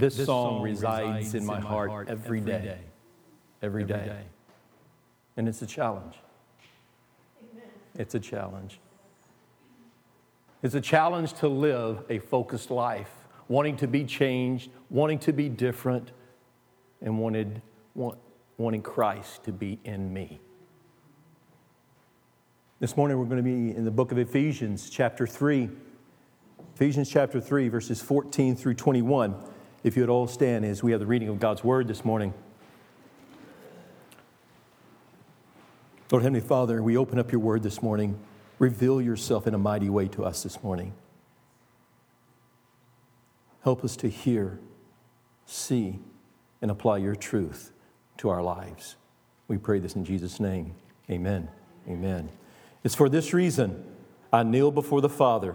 This, this song, song resides in my, in my heart, heart every day. day. Every, every day. day. And it's a challenge. Amen. It's a challenge. It's a challenge to live a focused life, wanting to be changed, wanting to be different, and wanted, want, wanting Christ to be in me. This morning we're going to be in the book of Ephesians, chapter 3. Ephesians chapter 3, verses 14 through 21. If you would all stand as we have the reading of God's word this morning. Lord Heavenly Father, we open up your word this morning. Reveal yourself in a mighty way to us this morning. Help us to hear, see, and apply your truth to our lives. We pray this in Jesus' name. Amen. Amen. It's for this reason I kneel before the Father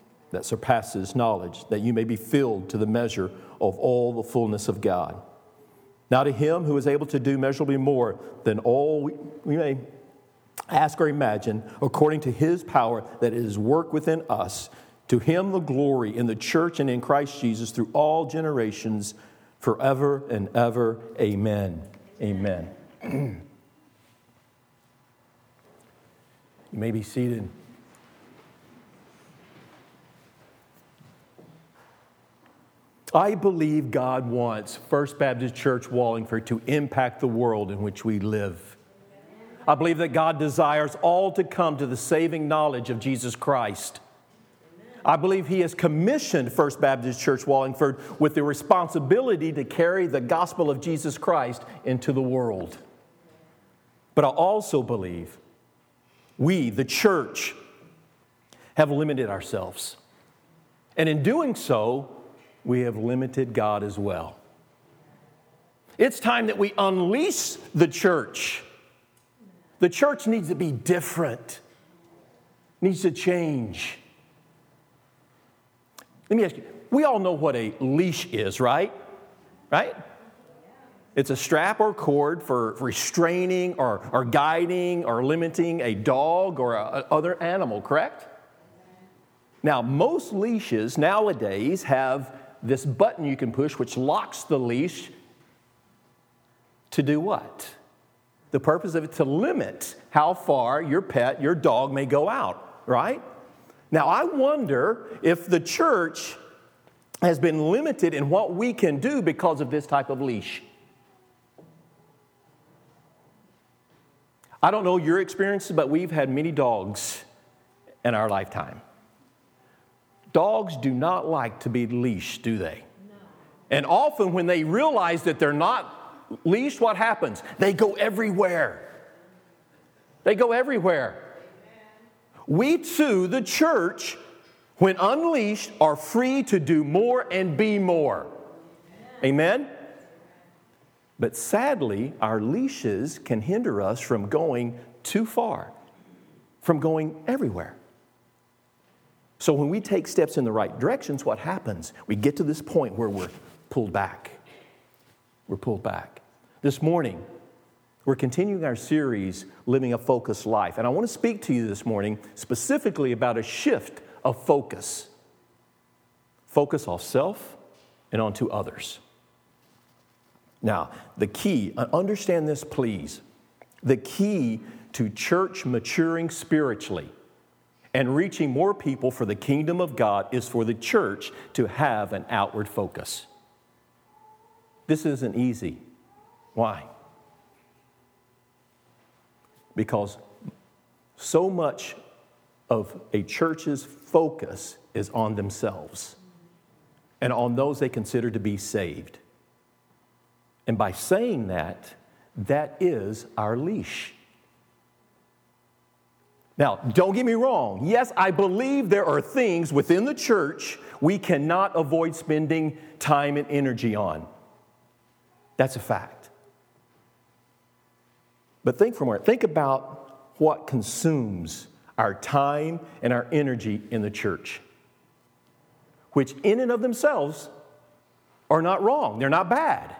that surpasses knowledge, that you may be filled to the measure of all the fullness of God. Now, to him who is able to do measurably more than all we, may ask or imagine, according to his power that is work within us, to him the glory in the church and in Christ Jesus through all generations, forever and ever. Amen. Amen. you may be seated. I believe God wants First Baptist Church Wallingford to impact the world in which we live. I believe that God desires all to come to the saving knowledge of Jesus Christ. I believe He has commissioned First Baptist Church Wallingford with the responsibility to carry the gospel of Jesus Christ into the world. But I also believe we, the church, have limited ourselves. And in doing so, we have limited God as well. It's time that we unleash the church. The church needs to be different, needs to change. Let me ask you we all know what a leash is, right? Right? It's a strap or cord for restraining or, or guiding or limiting a dog or a, other animal, correct? Now, most leashes nowadays have this button you can push which locks the leash to do what? The purpose of it to limit how far your pet, your dog may go out, right? Now, I wonder if the church has been limited in what we can do because of this type of leash. I don't know your experiences, but we've had many dogs in our lifetime. Dogs do not like to be leashed, do they? And often when they realize that they're not leashed, what happens? They go everywhere. They go everywhere. We too, the church, when unleashed, are free to do more and be more. Amen? But sadly, our leashes can hinder us from going too far, from going everywhere. So when we take steps in the right directions, what happens? We get to this point where we're pulled back. We're pulled back. This morning, we're continuing our series, Living a Focused Life. And I want to speak to you this morning specifically about a shift of focus focus off self and onto others. Now, the key, uh, understand this please, the key to church maturing spiritually and reaching more people for the kingdom of God is for the church to have an outward focus. This isn't easy. Why? Because so much of a church's focus is on themselves and on those they consider to be saved. And by saying that, that is our leash. Now, don't get me wrong. Yes, I believe there are things within the church we cannot avoid spending time and energy on. That's a fact. But think for a moment. Think about what consumes our time and our energy in the church, which in and of themselves are not wrong, they're not bad.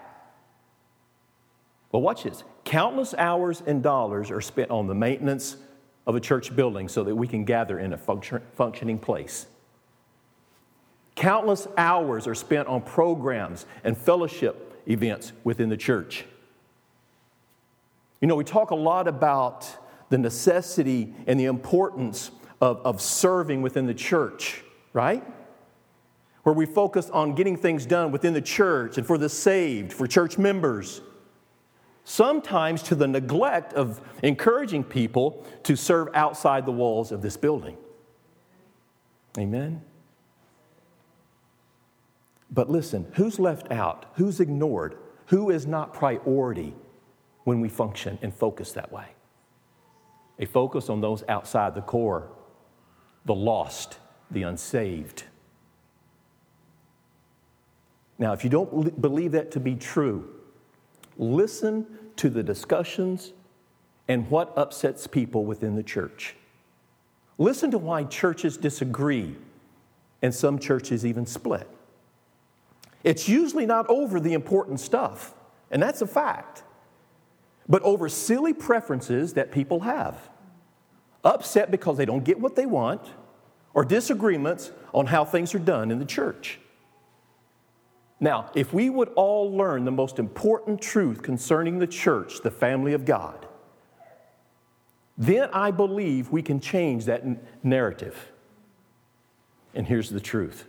But watch this countless hours and dollars are spent on the maintenance of a church building so that we can gather in a function, functioning place. Countless hours are spent on programs and fellowship events within the church. You know, we talk a lot about the necessity and the importance of, of serving within the church, right? Where we focus on getting things done within the church and for the saved, for church members sometimes to the neglect of encouraging people to serve outside the walls of this building. Amen? But listen, who's left out? Who's ignored? Who is not priority when we function and focus that way? A focus on those outside the core, the lost, the unsaved. Now, if you don't believe that to be true, listen to the discussions and what upsets people within the church. Listen to why churches disagree and some churches even split. It's usually not over the important stuff, and that's a fact, but over silly preferences that people have. Upset because they don't get what they want, or disagreements on how things are done in the church. Now, if we would all learn the most important truth concerning the church, the family of God, then I believe we can change that narrative. And here's the truth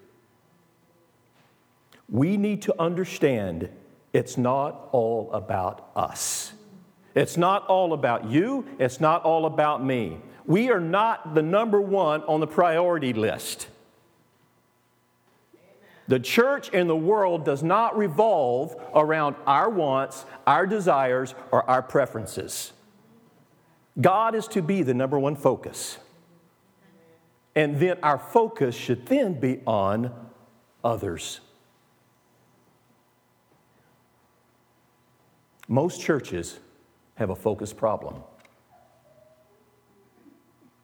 we need to understand it's not all about us. It's not all about you, it's not all about me. We are not the number one on the priority list. The church and the world does not revolve around our wants, our desires, or our preferences. God is to be the number one focus. And then our focus should then be on others. Most churches have a focus problem.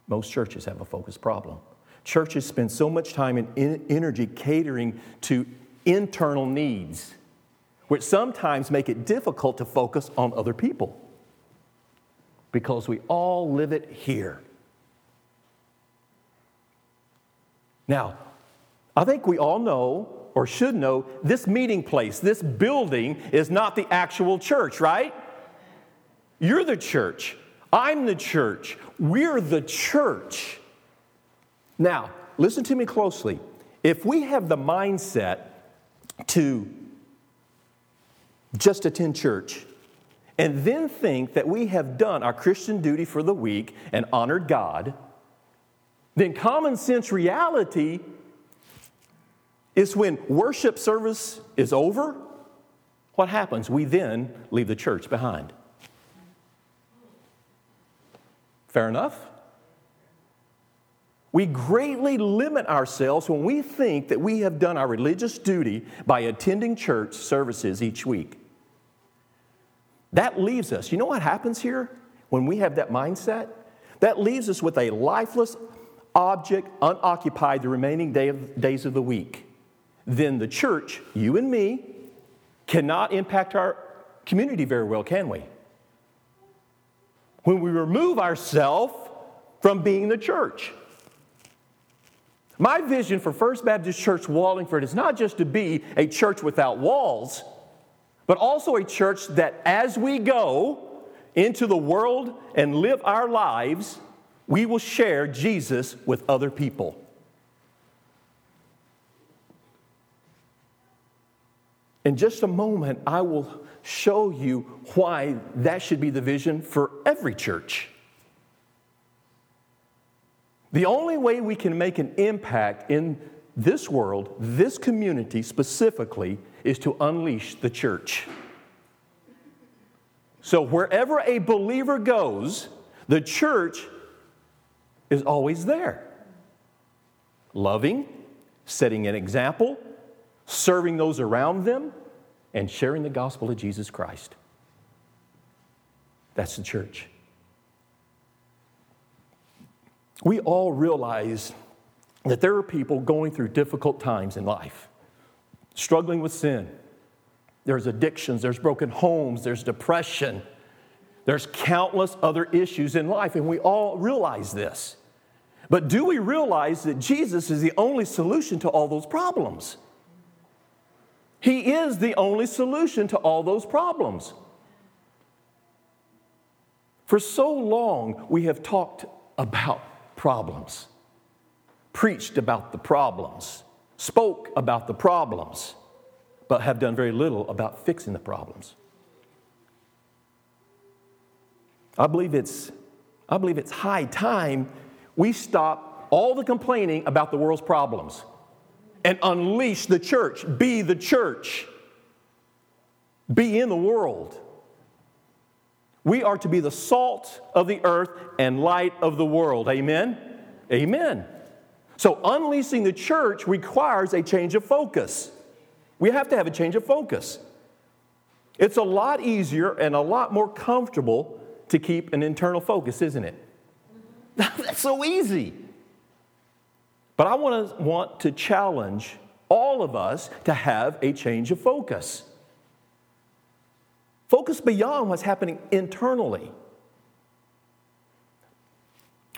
Most churches have a focus problem. Churches spend so much time and energy catering to internal needs, which sometimes make it difficult to focus on other people because we all live it here. Now, I think we all know or should know this meeting place, this building is not the actual church, right? You're the church. I'm the church. We're the church. Now, listen to me closely. If we have the mindset to just attend church and then think that we have done our Christian duty for the week and honored God, then common sense reality is when worship service is over, what happens? We then leave the church behind. Fair enough? We greatly limit ourselves when we think that we have done our religious duty by attending church services each week. That leaves us, you know what happens here when we have that mindset? That leaves us with a lifeless object unoccupied the remaining day of, days of the week. Then the church, you and me, cannot impact our community very well, can we? When we remove ourselves from being the church. My vision for First Baptist Church Wallingford is not just to be a church without walls, but also a church that as we go into the world and live our lives, we will share Jesus with other people. In just a moment, I will show you why that should be the vision for every church. The only way we can make an impact in this world, this community specifically, is to unleash the church. So, wherever a believer goes, the church is always there. Loving, setting an example, serving those around them, and sharing the gospel of Jesus Christ. That's the church. We all realize that there are people going through difficult times in life, struggling with sin. There's addictions, there's broken homes, there's depression, there's countless other issues in life, and we all realize this. But do we realize that Jesus is the only solution to all those problems? He is the only solution to all those problems. For so long, we have talked about problems, preached about the problems, spoke about the problems, but have done very little about fixing the problems. I believe it's, I believe it's high time we stop all the complaining about the world's problems and unleash the church. Be the church. Be in the world. We are to be the salt of the earth and light of the world. Amen? Amen. So, unleashing the church requires a change of focus. We have to have a change of focus. It's a lot easier and a lot more comfortable to keep an internal focus, isn't it? That's so easy. But I want to, want to challenge all of us to have a change of focus. Focus beyond what's happening internally.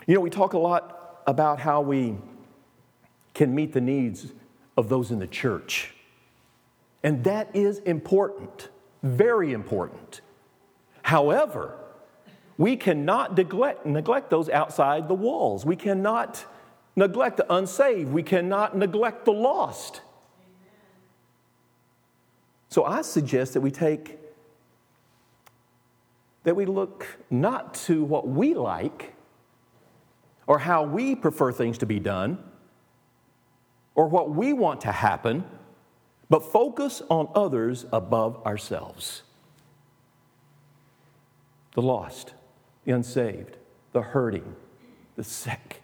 You know, we talk a lot about how we can meet the needs of those in the church. And that is important, very important. However, we cannot neglect, neglect those outside the walls. We cannot neglect the unsaved. We cannot neglect the lost. So I suggest that we take, that we look not to what we like or how we prefer things to be done or what we want to happen, but focus on others above ourselves. The lost the unsaved, the hurting, the sick.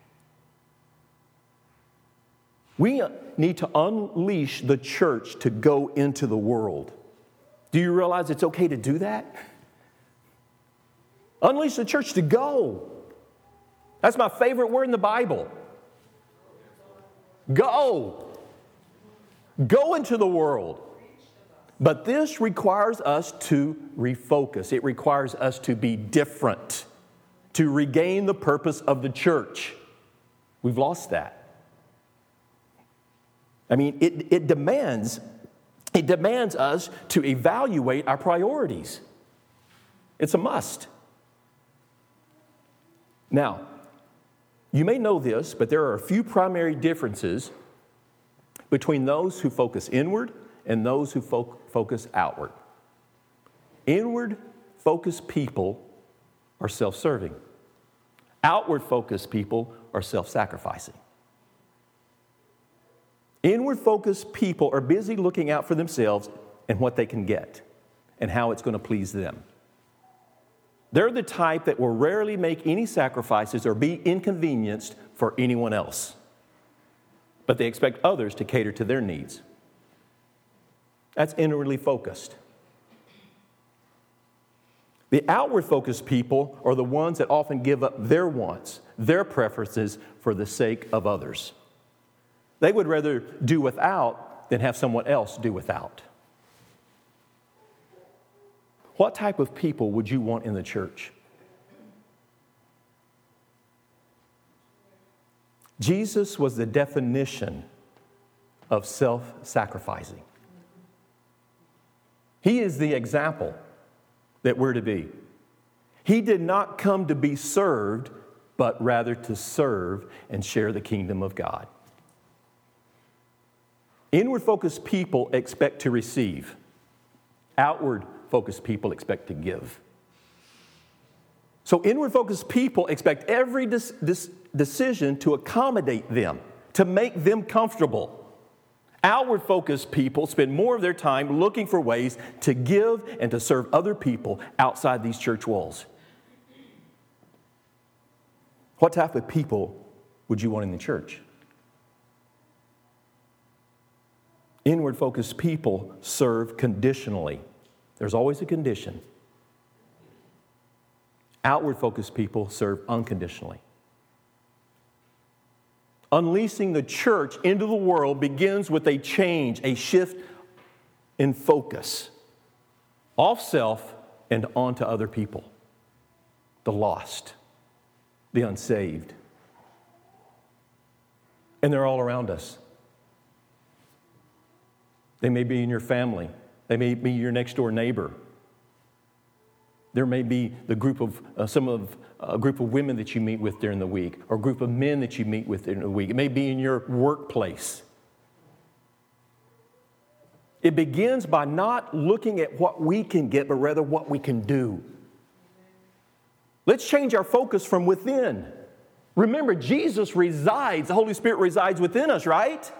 We need to unleash the church to go into the world. Do you realize it's okay to do that? Unleash the church to go. That's my favorite word in the Bible. Go. Go into the world. But this requires us to refocus. It requires us to be different, to regain the purpose of the church. We've lost that. I mean, it, it demands it demands us to evaluate our priorities. It's a must. Now, you may know this, but there are a few primary differences between those who focus inward and those who fo- focus outward. Inward focused people are self serving, outward focused people are self sacrificing. Inward focused people are busy looking out for themselves and what they can get and how it's going to please them. They're the type that will rarely make any sacrifices or be inconvenienced for anyone else, but they expect others to cater to their needs. That's inwardly focused. The outward focused people are the ones that often give up their wants, their preferences for the sake of others. They would rather do without than have someone else do without. What type of people would you want in the church? Jesus was the definition of self sacrificing. He is the example that we're to be. He did not come to be served, but rather to serve and share the kingdom of God. Inward focused people expect to receive, outward focused people expect to give. So, inward focused people expect every dis- dis- decision to accommodate them, to make them comfortable. Outward focused people spend more of their time looking for ways to give and to serve other people outside these church walls. What type of people would you want in the church? Inward focused people serve conditionally. There's always a condition. Outward focused people serve unconditionally. Unleashing the church into the world begins with a change, a shift in focus off self and onto other people the lost, the unsaved. And they're all around us. They may be in your family, they may be your next door neighbor. There may be the group of uh, some of a group of women that you meet with during the week, or a group of men that you meet with during the week. It may be in your workplace. It begins by not looking at what we can get, but rather what we can do. Let's change our focus from within. Remember, Jesus resides, the Holy Spirit resides within us, right?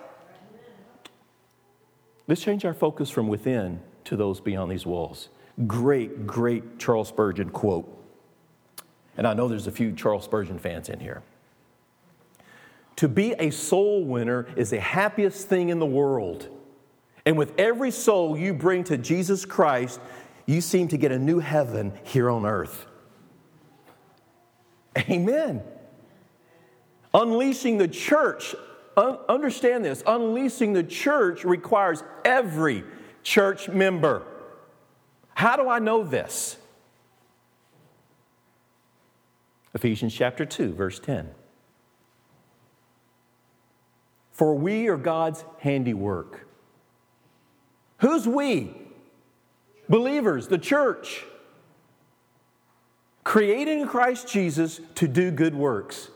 Let's change our focus from within to those beyond these walls. Great, great Charles Spurgeon quote. And I know there's a few Charles Spurgeon fans in here. To be a soul winner is the happiest thing in the world. And with every soul you bring to Jesus Christ, you seem to get a new heaven here on earth. Amen. Unleashing the church, un- understand this, unleashing the church requires every church member. How do I know this? Ephesians chapter 2, verse 10. For we are God's handiwork. Who's we? Believers, the church. Created in Christ Jesus to do good works,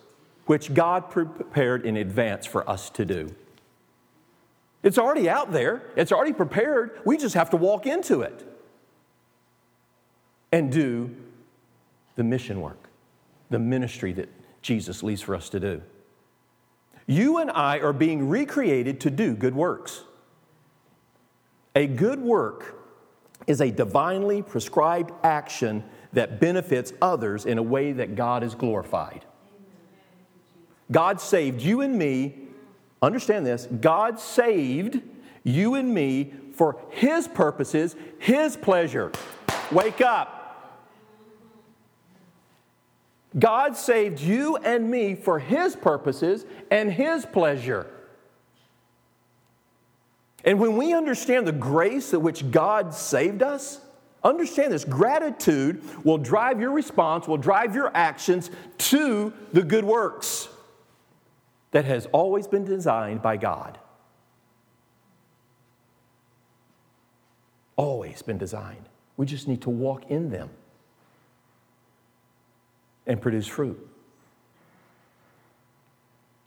which God prepared in advance for us to do. It's already out there, it's already prepared. We just have to walk into it and do the mission work, the ministry that Jesus leaves for us to do. You and I are being recreated to do good works. A good work is a divinely prescribed action that benefits others in a way that God is glorified. God saved you and me, understand this, God saved you and me for His purposes, His pleasure. Wake up. God saved you and me for His purposes and His pleasure. And when we understand the grace at which God saved us, understand this gratitude will drive your response, will drive your actions to the good works that has always been designed by God. Always been designed. We just need to walk in them and produce fruit.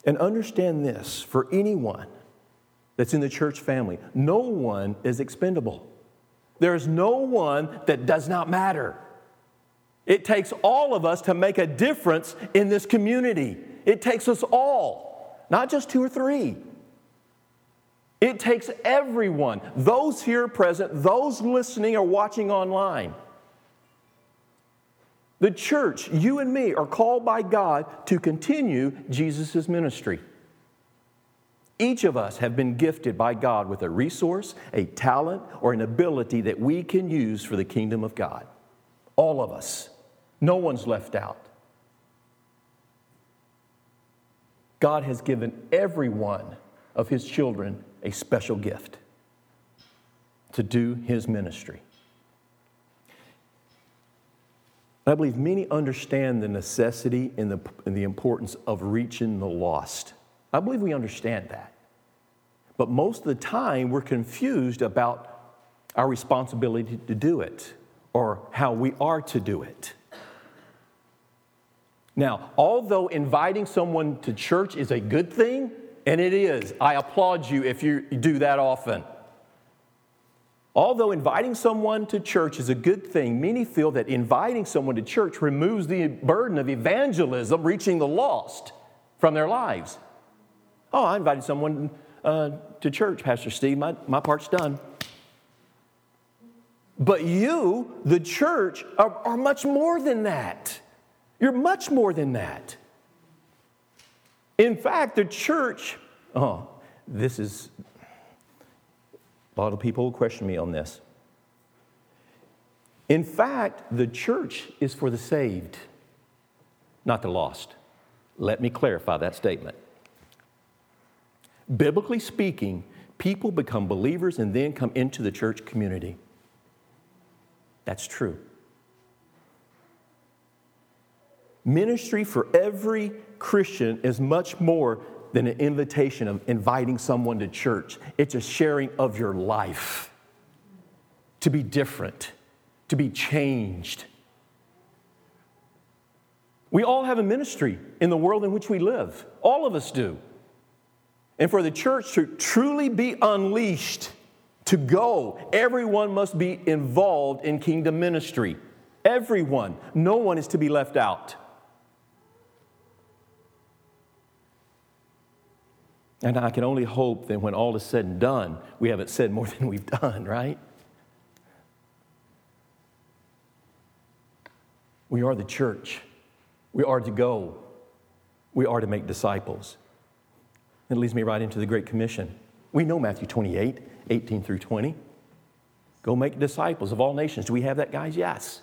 And understand this for anyone that's in the church family, no one is expendable. There is no one that does not matter. It takes all of us to make a difference in this community. It takes us all, not just two or three. It takes everyone, those here present, those listening or watching online. The church, you and me, are called by God to continue Jesus' ministry. Each of us have been gifted by God with a resource, a talent, or an ability that we can use for the kingdom of God. All of us. No one's left out. God has given every one of his children a special gift to do his ministry. I believe many understand the necessity and the, and the importance of reaching the lost. I believe we understand that. But most of the time, we're confused about our responsibility to do it or how we are to do it. Now, although inviting someone to church is a good thing, and it is, I applaud you if you do that often. Although inviting someone to church is a good thing, many feel that inviting someone to church removes the burden of evangelism, reaching the lost from their lives. Oh, I invited someone uh, to church, Pastor Steve. My, my part's done. But you, the church, are, are much more than that. You're much more than that. In fact, the church, oh, this is a lot of people will question me on this. In fact, the church is for the saved. not the lost. Let me clarify that statement. Biblically speaking, people become believers and then come into the church community. That's true. Ministry for every Christian is much more than an invitation of inviting someone to church. It's a sharing of your life to be different, to be changed. We all have a ministry in the world in which we live. All of us do. And for the church to truly be unleashed, to go, everyone must be involved in kingdom ministry. Everyone. No one is to be left out. And I can only hope that when all is said and done, we haven't said more than we've done, right? We are the church. We are to go. We are to make disciples. It leads me right into the Great Commission. We know Matthew 28, 18 through 20. Go make disciples of all nations. Do we have that, guys? Yes.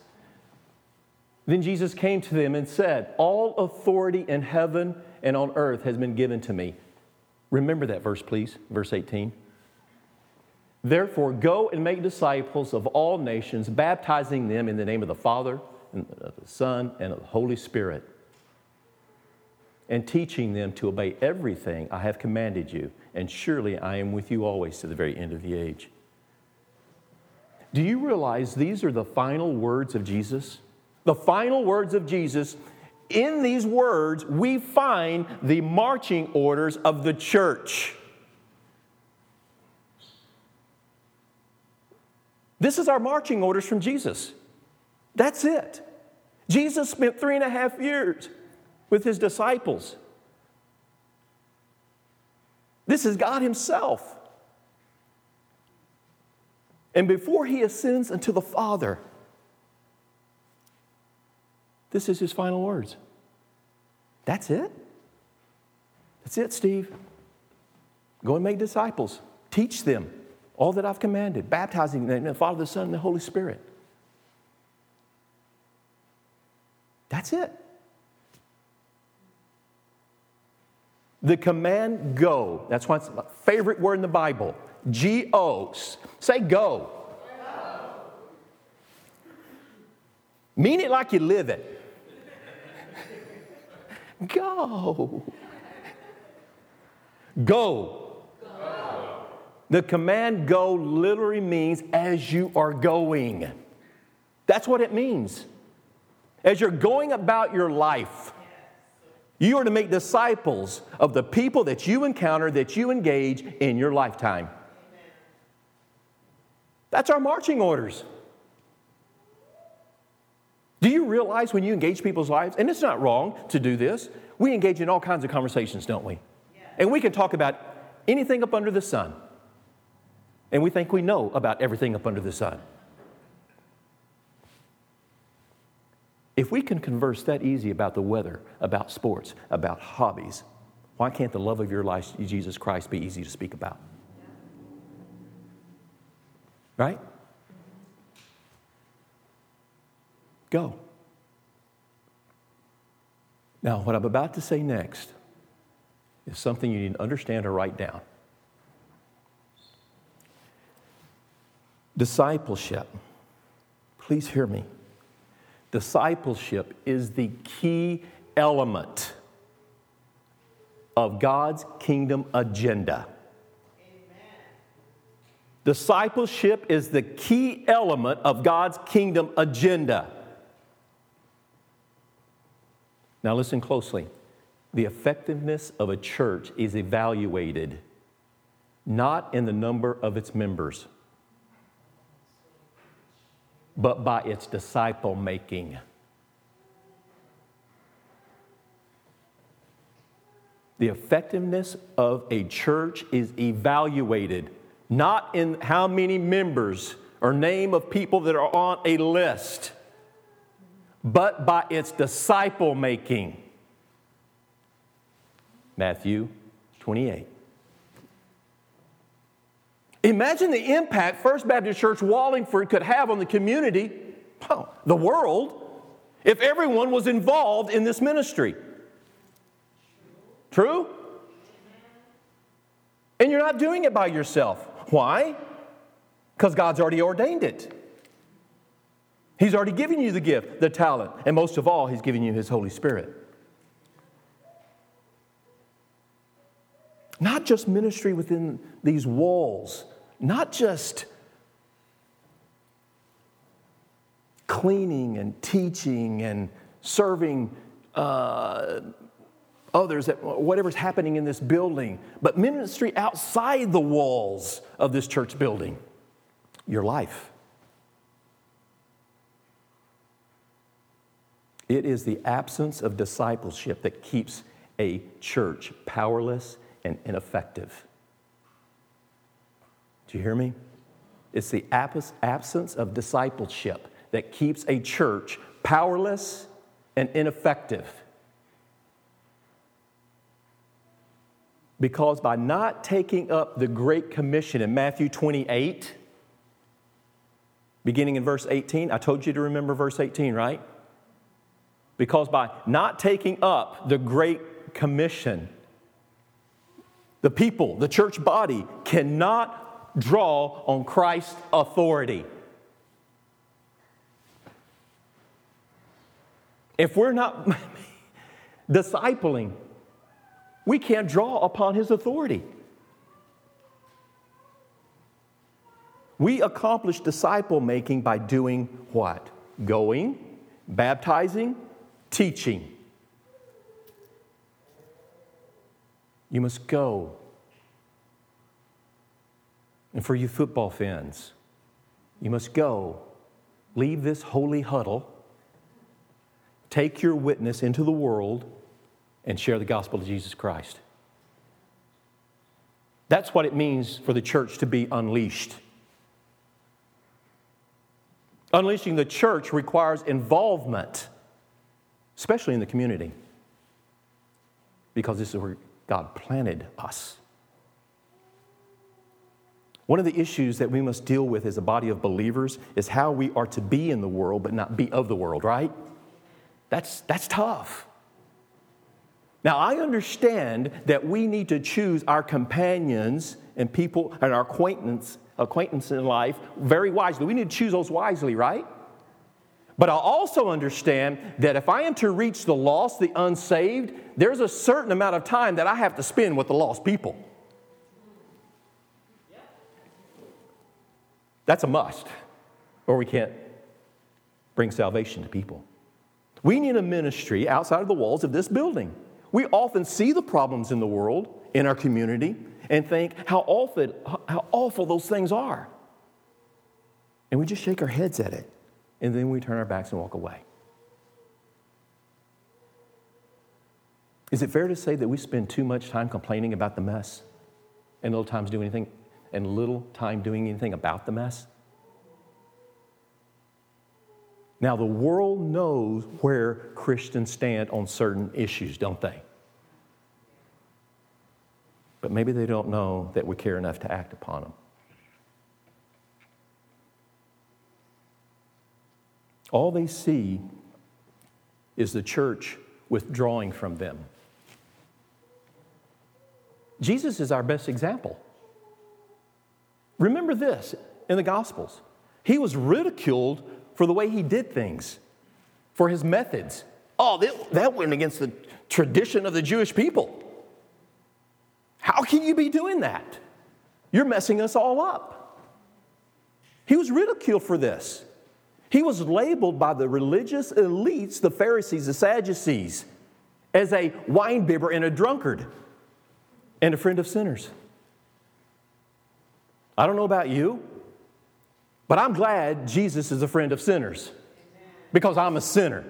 Then Jesus came to them and said, All authority in heaven and on earth has been given to me. Remember that verse, please, verse 18. Therefore, go and make disciples of all nations, baptizing them in the name of the Father, and of the Son, and of the Holy Spirit, and teaching them to obey everything I have commanded you. And surely I am with you always to the very end of the age. Do you realize these are the final words of Jesus? The final words of Jesus in these words, we find the marching orders of the church. This is our marching orders from Jesus. That's it. Jesus spent three and a half years with his disciples. This is God Himself. And before He ascends unto the Father, this is his final words. That's it. That's it, Steve. Go and make disciples. Teach them all that I've commanded, baptizing them in the Father, the Son, and the Holy Spirit. That's it. The command go, that's why it's my favorite word in the Bible. G O. Say go. go. Mean it like you live it. Go. Go. go. The command go literally means as you are going. That's what it means. As you're going about your life, you are to make disciples of the people that you encounter, that you engage in your lifetime. That's our marching orders. Do you realize when you engage people's lives, and it's not wrong to do this, we engage in all kinds of conversations, don't we? Yeah. And we can talk about anything up under the sun. And we think we know about everything up under the sun. If we can converse that easy about the weather, about sports, about hobbies, why can't the love of your life, Jesus Christ, be easy to speak about? Right? Go. Now, what I'm about to say next is something you need to understand or write down. Discipleship. Please hear me. Discipleship is the key element of God's kingdom agenda. Amen. Discipleship is the key element of God's kingdom agenda. Now, listen closely. The effectiveness of a church is evaluated not in the number of its members, but by its disciple making. The effectiveness of a church is evaluated not in how many members or name of people that are on a list but by its disciple making. Matthew 28. Imagine the impact First Baptist Church Wallingford could have on the community, the world, if everyone was involved in this ministry. True? And you're not doing it by yourself. Why? Because God's already ordained it. He's already given you the gift, the talent, and most of all, He's given you His Holy Spirit. Not just ministry within these walls, not just cleaning and teaching and serving uh, others at whatever's happening in this building, but ministry outside the walls of this church building, your life. It is the absence of discipleship that keeps a church powerless and ineffective. Do you hear me? It's the absence of discipleship that keeps a church powerless and ineffective. Because by not taking up the Great Commission in Matthew 28, beginning in verse 18, I told you to remember verse 18, right? Because by not taking up the Great Commission, the people, the church body, cannot draw on Christ's authority. If we're not discipling, we can't draw upon his authority. We accomplish disciple making by doing what? Going, baptizing, teaching. You must go. And for you football fans, you must go. Leave this holy huddle. Take your witness into the world and share the gospel of Jesus Christ. That's what it means for the church to be unleashed. Unleashing the church requires involvement, especially in the community, because this is where God planted us. One of the issues that we must deal with as a body of believers is how we are to be in the world but not be of the world, right? That's, that's tough. Now, I understand that we need to choose our companions and people and our acquaintance, acquaintance in life very wisely. We need to choose those wisely, right? But I also understand that if I am to reach the lost, the unsaved, there's a certain amount of time that I have to spend with the lost people. That's a must, or we can't bring salvation to people. We need a ministry outside of the walls of this building. We often see the problems in the world, in our community, and think how awful, how awful those things are. And we just shake our heads at it, and then we turn our backs and walk away. Is it fair to say that we spend too much time complaining about the mess and little time doing anything and little time doing anything about the mess? Now, the world knows where Christians stand on certain issues, don't they? But maybe they don't know that we care enough to act upon them. All they see is the church withdrawing from them. Jesus is our best example. Remember this in the Gospels. He was ridiculed for the way he did things, for his methods. Oh, that, went against the tradition of the Jewish people. How can you be doing that? You're messing us all up. He was ridiculed for this. He was labeled by the religious elites, the Pharisees, the Sadducees, as a wine bibber and a drunkard and a friend of sinners. I don't know about you, but I'm glad Jesus is a friend of sinners because I'm a sinner.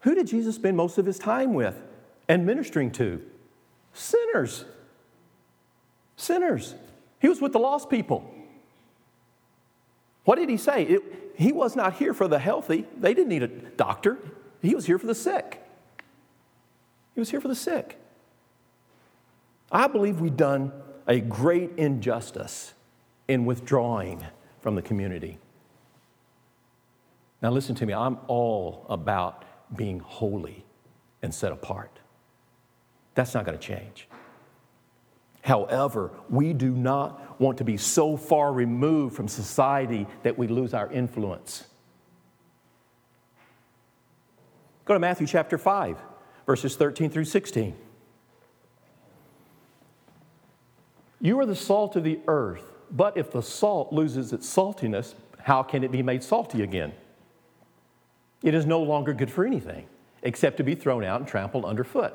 Who did Jesus spend most of his time with and ministering to? Sinners. Sinners. He was with the lost people. What did he say? It, he was not here for the healthy. They didn't need a doctor. He was here for the sick. He was here for the sick. I believe we've done a great injustice in withdrawing from the community. Now, listen to me, I'm all about being holy and set apart. That's not going to change. However, we do not want to be so far removed from society that we lose our influence. Go to Matthew chapter 5, verses 13 through 16. You are the salt of the earth, but if the salt loses its saltiness, how can it be made salty again? It is no longer good for anything except to be thrown out and trampled underfoot.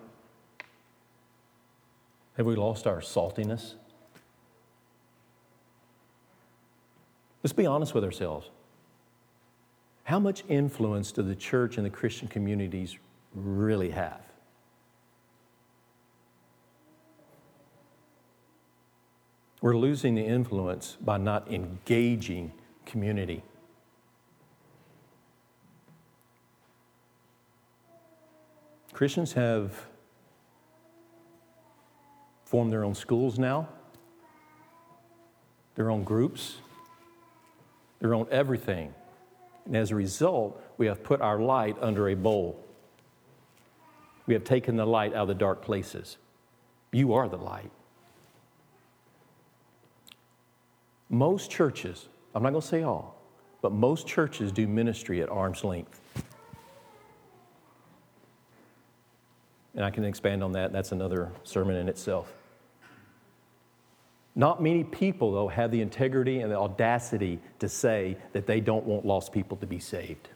Have we lost our saltiness? Let's be honest with ourselves. How much influence do the church and the Christian communities really have? We're losing the influence by not engaging community. Christians have form their own schools now, their own groups, their own everything. And as a result, we have put our light under a bowl. We have taken the light out of the dark places. You are the light. Most churches, I'm not going to say all, but most churches do ministry at arm's length. And I can expand on that. That's another sermon in itself. Not many people, though, have the integrity and the audacity to say that they don't want lost people to be saved.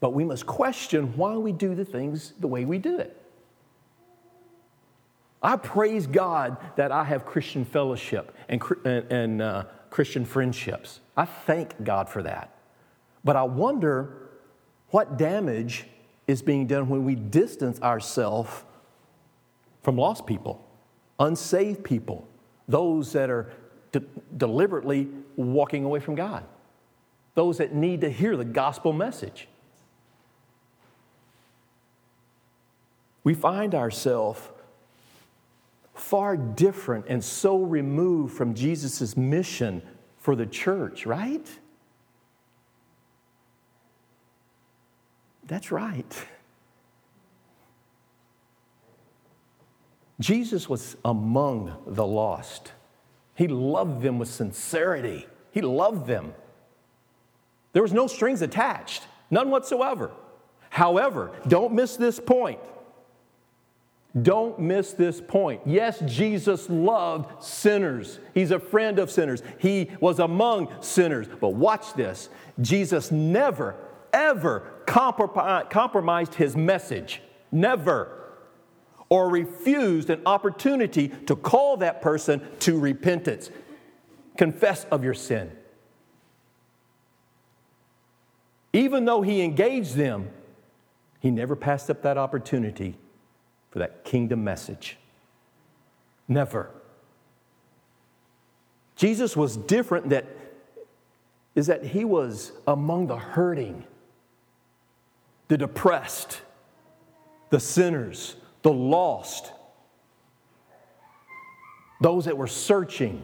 But we must question why we do the things the way we do it. I praise God that I have Christian fellowship and, and, uh, Christian friendships. I thank God for that. But I wonder what damage is being done when we distance ourselves from lost people, unsaved people, those that are de- deliberately walking away from God, those that need to hear the gospel message. We find ourselves far different and so removed from Jesus' mission for the church, right? That's right. Jesus was among the lost. He loved them with sincerity. He loved them. There was no strings attached, none whatsoever. However, don't miss this point. Don't miss this point. Yes, Jesus loved sinners. He's a friend of sinners. He was among sinners. But watch this Jesus never, ever compromised his message. Never or refused an opportunity to call that person to repentance. Confess of your sin. Even though he engaged them, he never passed up that opportunity for that kingdom message. Never. Jesus was different that is that he was among the hurting, the depressed, the sinners, the lost, those that were searching.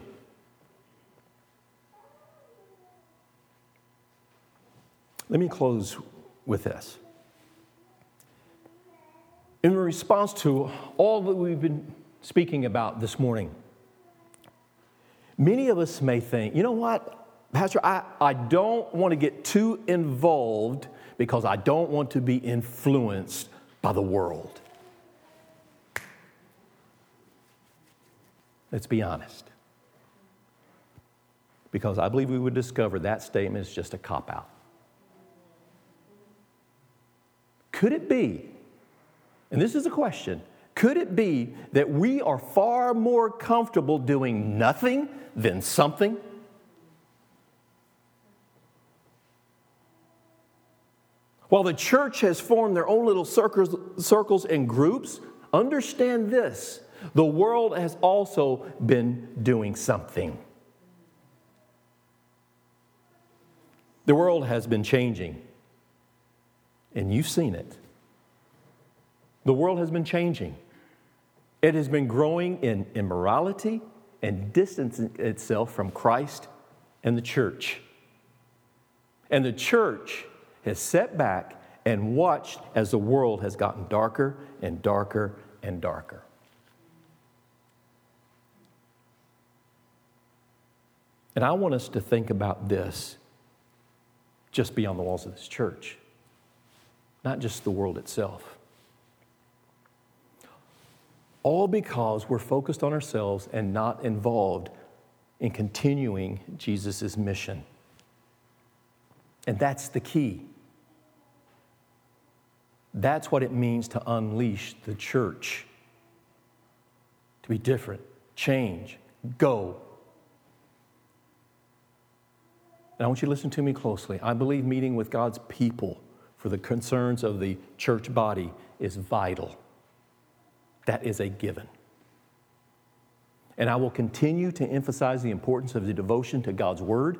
Let me close with this. In response to all that we've been speaking about this morning, many of us may think, you know what, Pastor, I, I don't want to get too involved because I don't want to be influenced by the world. Let's be honest. Because I believe we would discover that statement is just a cop out. Could it be, and this is a question, could it be that we are far more comfortable doing nothing than something? While the church has formed their own little circles, circles and groups, understand this the world has also been doing something. The world has been changing, and you've seen it. The world has been changing. It has been growing in immorality and distancing itself from Christ and the church. And the church has sat back and watched as the world has gotten darker and darker and darker. And I want us to think about this just beyond the walls of this church, not just the world itself. All because we're focused on ourselves and not involved in continuing Jesus' mission. And that's the key. That's what it means to unleash the church. To be different, change, go. And I want you to listen to me closely. I believe meeting with God's people for the concerns of the church body is vital. That is a given. And I will continue to emphasize the importance of the devotion to God's Word,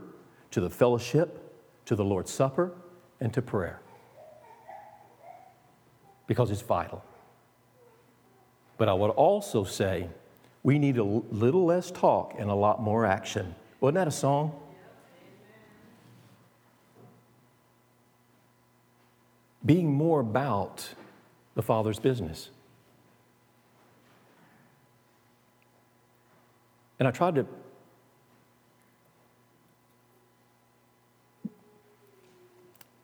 to the fellowship, to the Lord's Supper, and to prayer because it's vital. But I would also say we need a little less talk and a lot more action. Wasn't that a song? Being more about the Father's business. And I tried to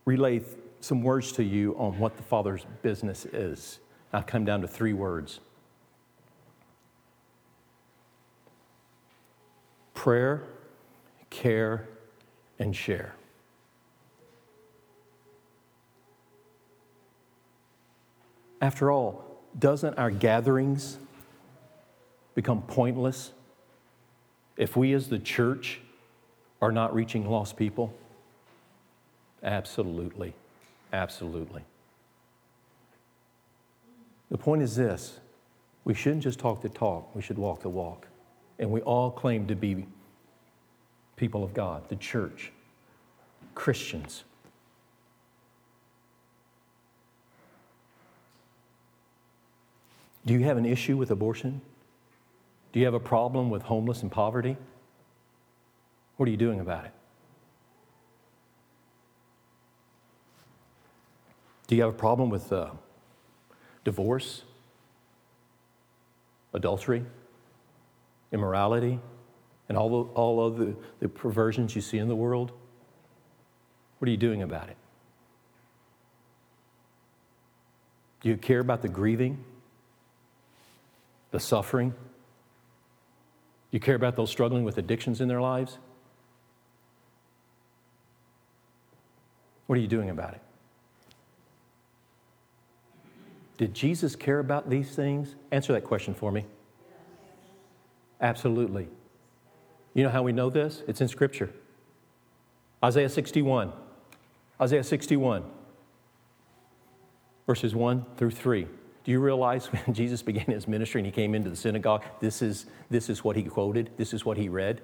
relay some words to you on what the Father's business is. I've come down to three words prayer, care, and share. After all, doesn't our gatherings become pointless if we as the church are not reaching lost people? Absolutely. Absolutely. The point is this we shouldn't just talk the talk, we should walk the walk. And we all claim to be people of God, the church, Christians. Do you have an issue with abortion? Do you have a problem with homeless and poverty? What are you doing about it? Do you have a problem with uh, divorce, adultery, immorality, and all, the, all of the, the perversions you see in the world? What are you doing about it? Do you care about the grieving, the suffering? You care about those struggling with addictions in their lives? What are you doing about it? Did Jesus care about these things? Answer that question for me. Absolutely. You know how we know this? It's in Scripture. Isaiah 61. Isaiah 61, verses 1 through 3. Do you realize when Jesus began his ministry and he came into the synagogue, this is, this is what he quoted, this is what he read?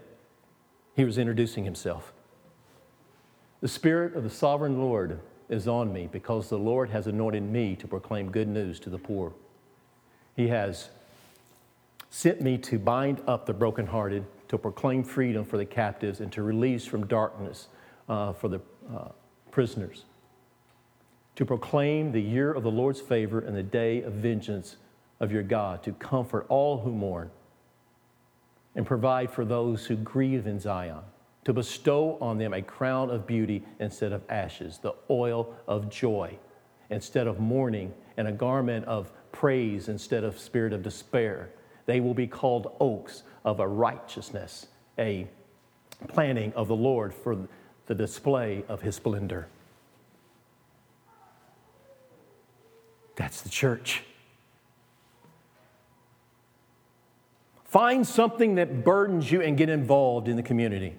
He was introducing himself. The Spirit of the sovereign Lord is on me because the Lord has anointed me to proclaim good news to the poor. He has sent me to bind up the brokenhearted, to proclaim freedom for the captives, and to release from darkness uh, for the uh, prisoners, to proclaim the year of the Lord's favor and the day of vengeance of your God, to comfort all who mourn, and provide for those who grieve in Zion to bestow on them a crown of beauty instead of ashes, the oil of joy instead of mourning, and a garment of praise instead of spirit of despair. They will be called oaks of a righteousness, a planting of the Lord for the display of his splendor. That's the church. Find something that burdens you and get involved in the community.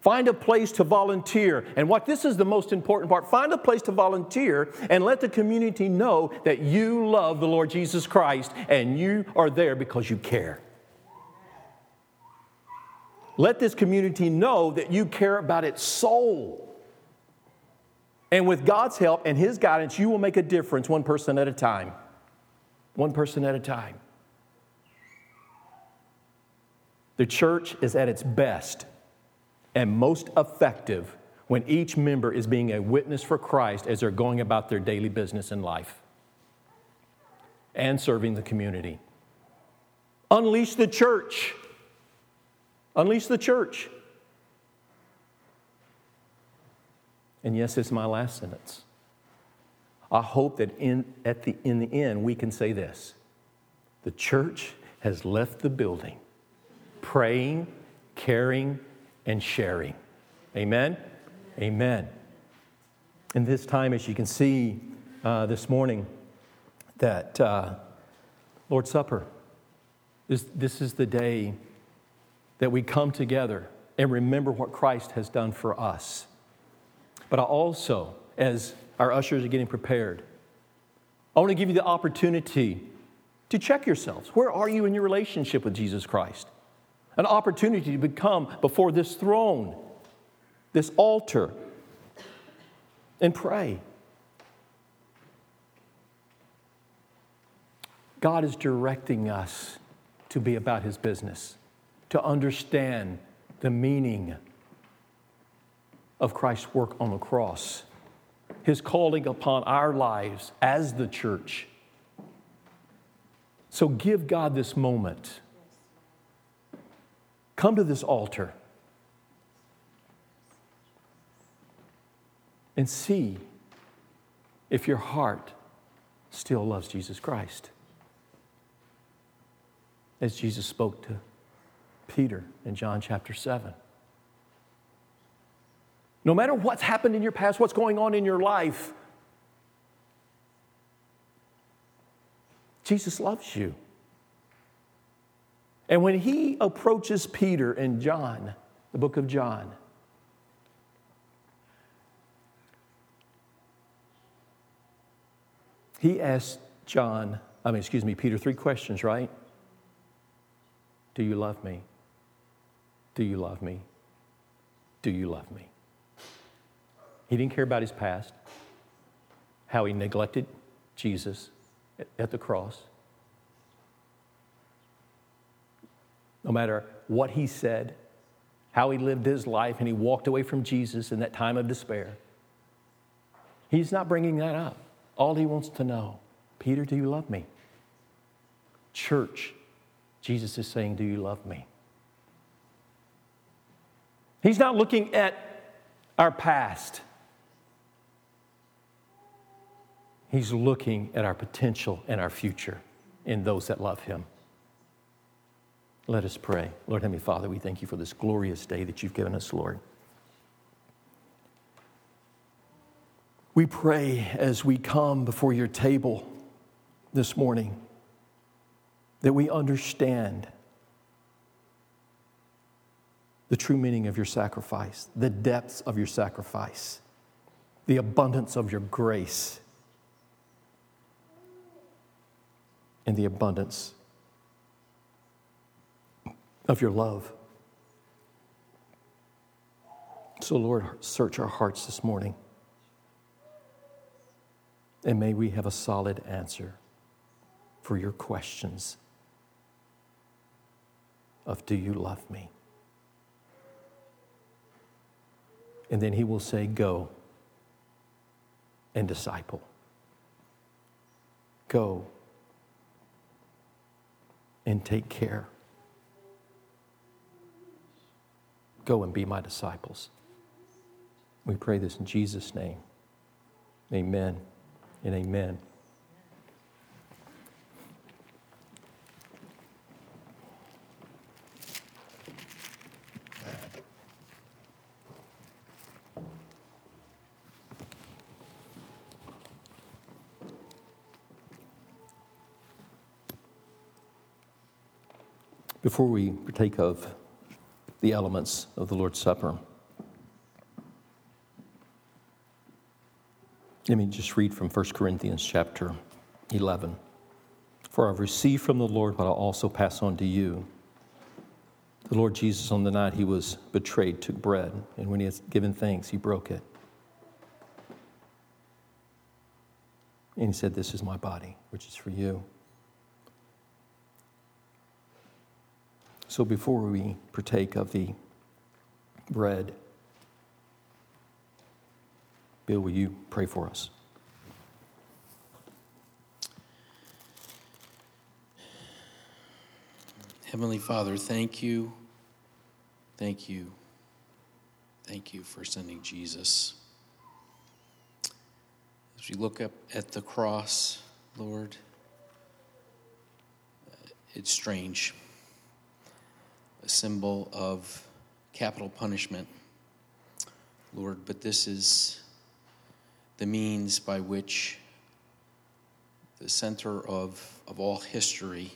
Find a place to volunteer. And what this is the most important part find a place to volunteer and let the community know that you love the Lord Jesus Christ and you are there because you care. Let this community know that you care about its soul. And with God's help and His guidance, you will make a difference one person at a time. One person at a time. The church is at its best and most effective when each member is being a witness for Christ as they're going about their daily business in life and serving the community. Unleash the church. Unleash the church. And yes, it's my last sentence. I hope that in, at the, in the end we can say this the church has left the building praying, caring, and sharing. Amen? Amen. In this time, as you can see uh, this morning, that uh, Lord's Supper, this, this is the day that we come together and remember what Christ has done for us. But I also, as our ushers are getting prepared, I want to give you the opportunity to check yourselves. Where are you in your relationship with Jesus Christ? An opportunity to become before this throne, this altar, and pray. God is directing us to be about His business, to understand the meaning of Christ's work on the cross, his calling upon our lives as the church. So give God this moment. Come to this altar and see if your heart still loves Jesus Christ. As Jesus spoke to Peter in John chapter 7. No matter what's happened in your past, what's going on in your life, Jesus loves you. And when he approaches Peter and John, the book of John, he asks John, I mean, excuse me, Peter, three questions, right? Do you love me? Do you love me? Do you love me? He didn't care about his past, how he neglected Jesus at the cross. No matter what he said, how he lived his life, and he walked away from Jesus in that time of despair. He's not bringing that up. All he wants to know Peter, do you love me? Church, Jesus is saying, Do you love me? He's not looking at our past. He's looking at our potential and our future in those that love Him. Let us pray. Lord Heavenly Father, we thank you for this glorious day that you've given us, Lord. We pray as we come before your table this morning that we understand the true meaning of your sacrifice, the depths of your sacrifice, the abundance of your grace and the abundance of your love. So, Lord, search our hearts this morning. And may we have a solid answer for your questions of do you love me? And then he will say, Go and disciple. Go and take care. Go and be my disciples. We pray this in Jesus' name. Amen and amen. before we partake of the elements of the Lord's Supper. Let me just read from 1 Corinthians chapter 11. For I've received from the Lord what I also pass on to you. The Lord Jesus, on the night he was betrayed, took bread, and when he had given thanks, he broke it. And he said, This is my body, which is for you. So before we partake of the bread, Bill, will you pray for us? Heavenly Father, thank you. Thank you. Thank you for sending Jesus. As we look up at the cross, Lord, uh, it's strange. A symbol of capital punishment, Lord, but this is the means by which the center of, of all history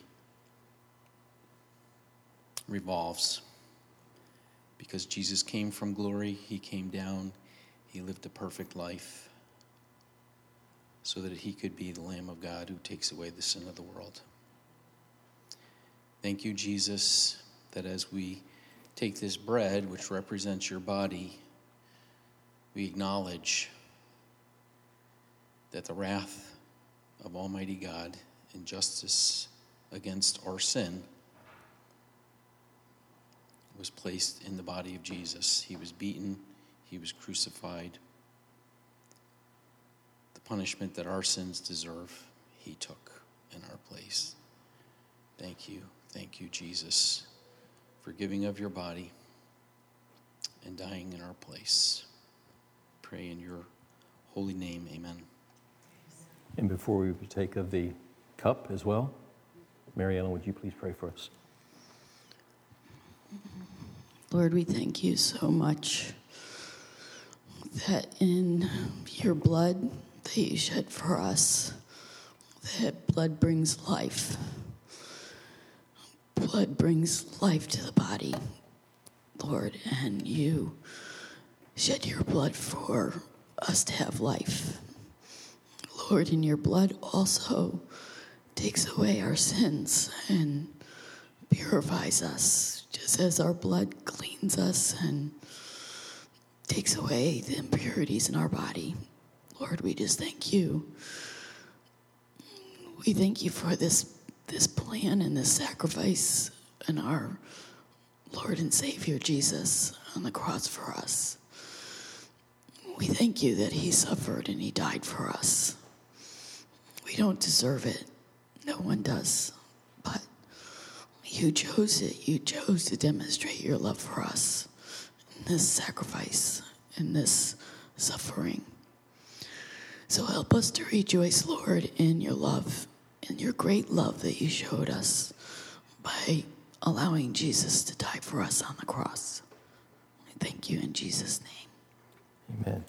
revolves. Because Jesus came from glory, he came down, he lived a perfect life so that he could be the Lamb of God who takes away the sin of the world. Thank you, Jesus, that as we take this bread, which represents your body, we acknowledge that the wrath of Almighty God and justice against our sin was placed in the body of Jesus. He was beaten, he was crucified. The punishment that our sins deserve, he took in our place. Thank you. Thank you, Jesus, for giving of your body and dying in our place. Pray in your holy name. Amen. And before we partake of the cup as well, Mary Ellen, would you please pray for us? Lord, we thank you so much that in your blood that you shed for us, that blood brings life. Blood brings life to the body, Lord, and you shed your blood for us to have life. Lord, and your blood also takes away our sins and purifies us, just as our blood cleans us and takes away the impurities in our body. Lord, we just thank you. We thank you for this, this plan and this sacrifice in our Lord and Savior Jesus on the cross for us. We thank you that he suffered and he died for us. We don't deserve it. No one does. But you chose it. You chose to demonstrate your love for us in this sacrifice, in this suffering. So help us to rejoice, Lord, in your love, in your great love that you showed us by allowing Jesus to die for us on the cross. Thank you in Jesus' name. Amen.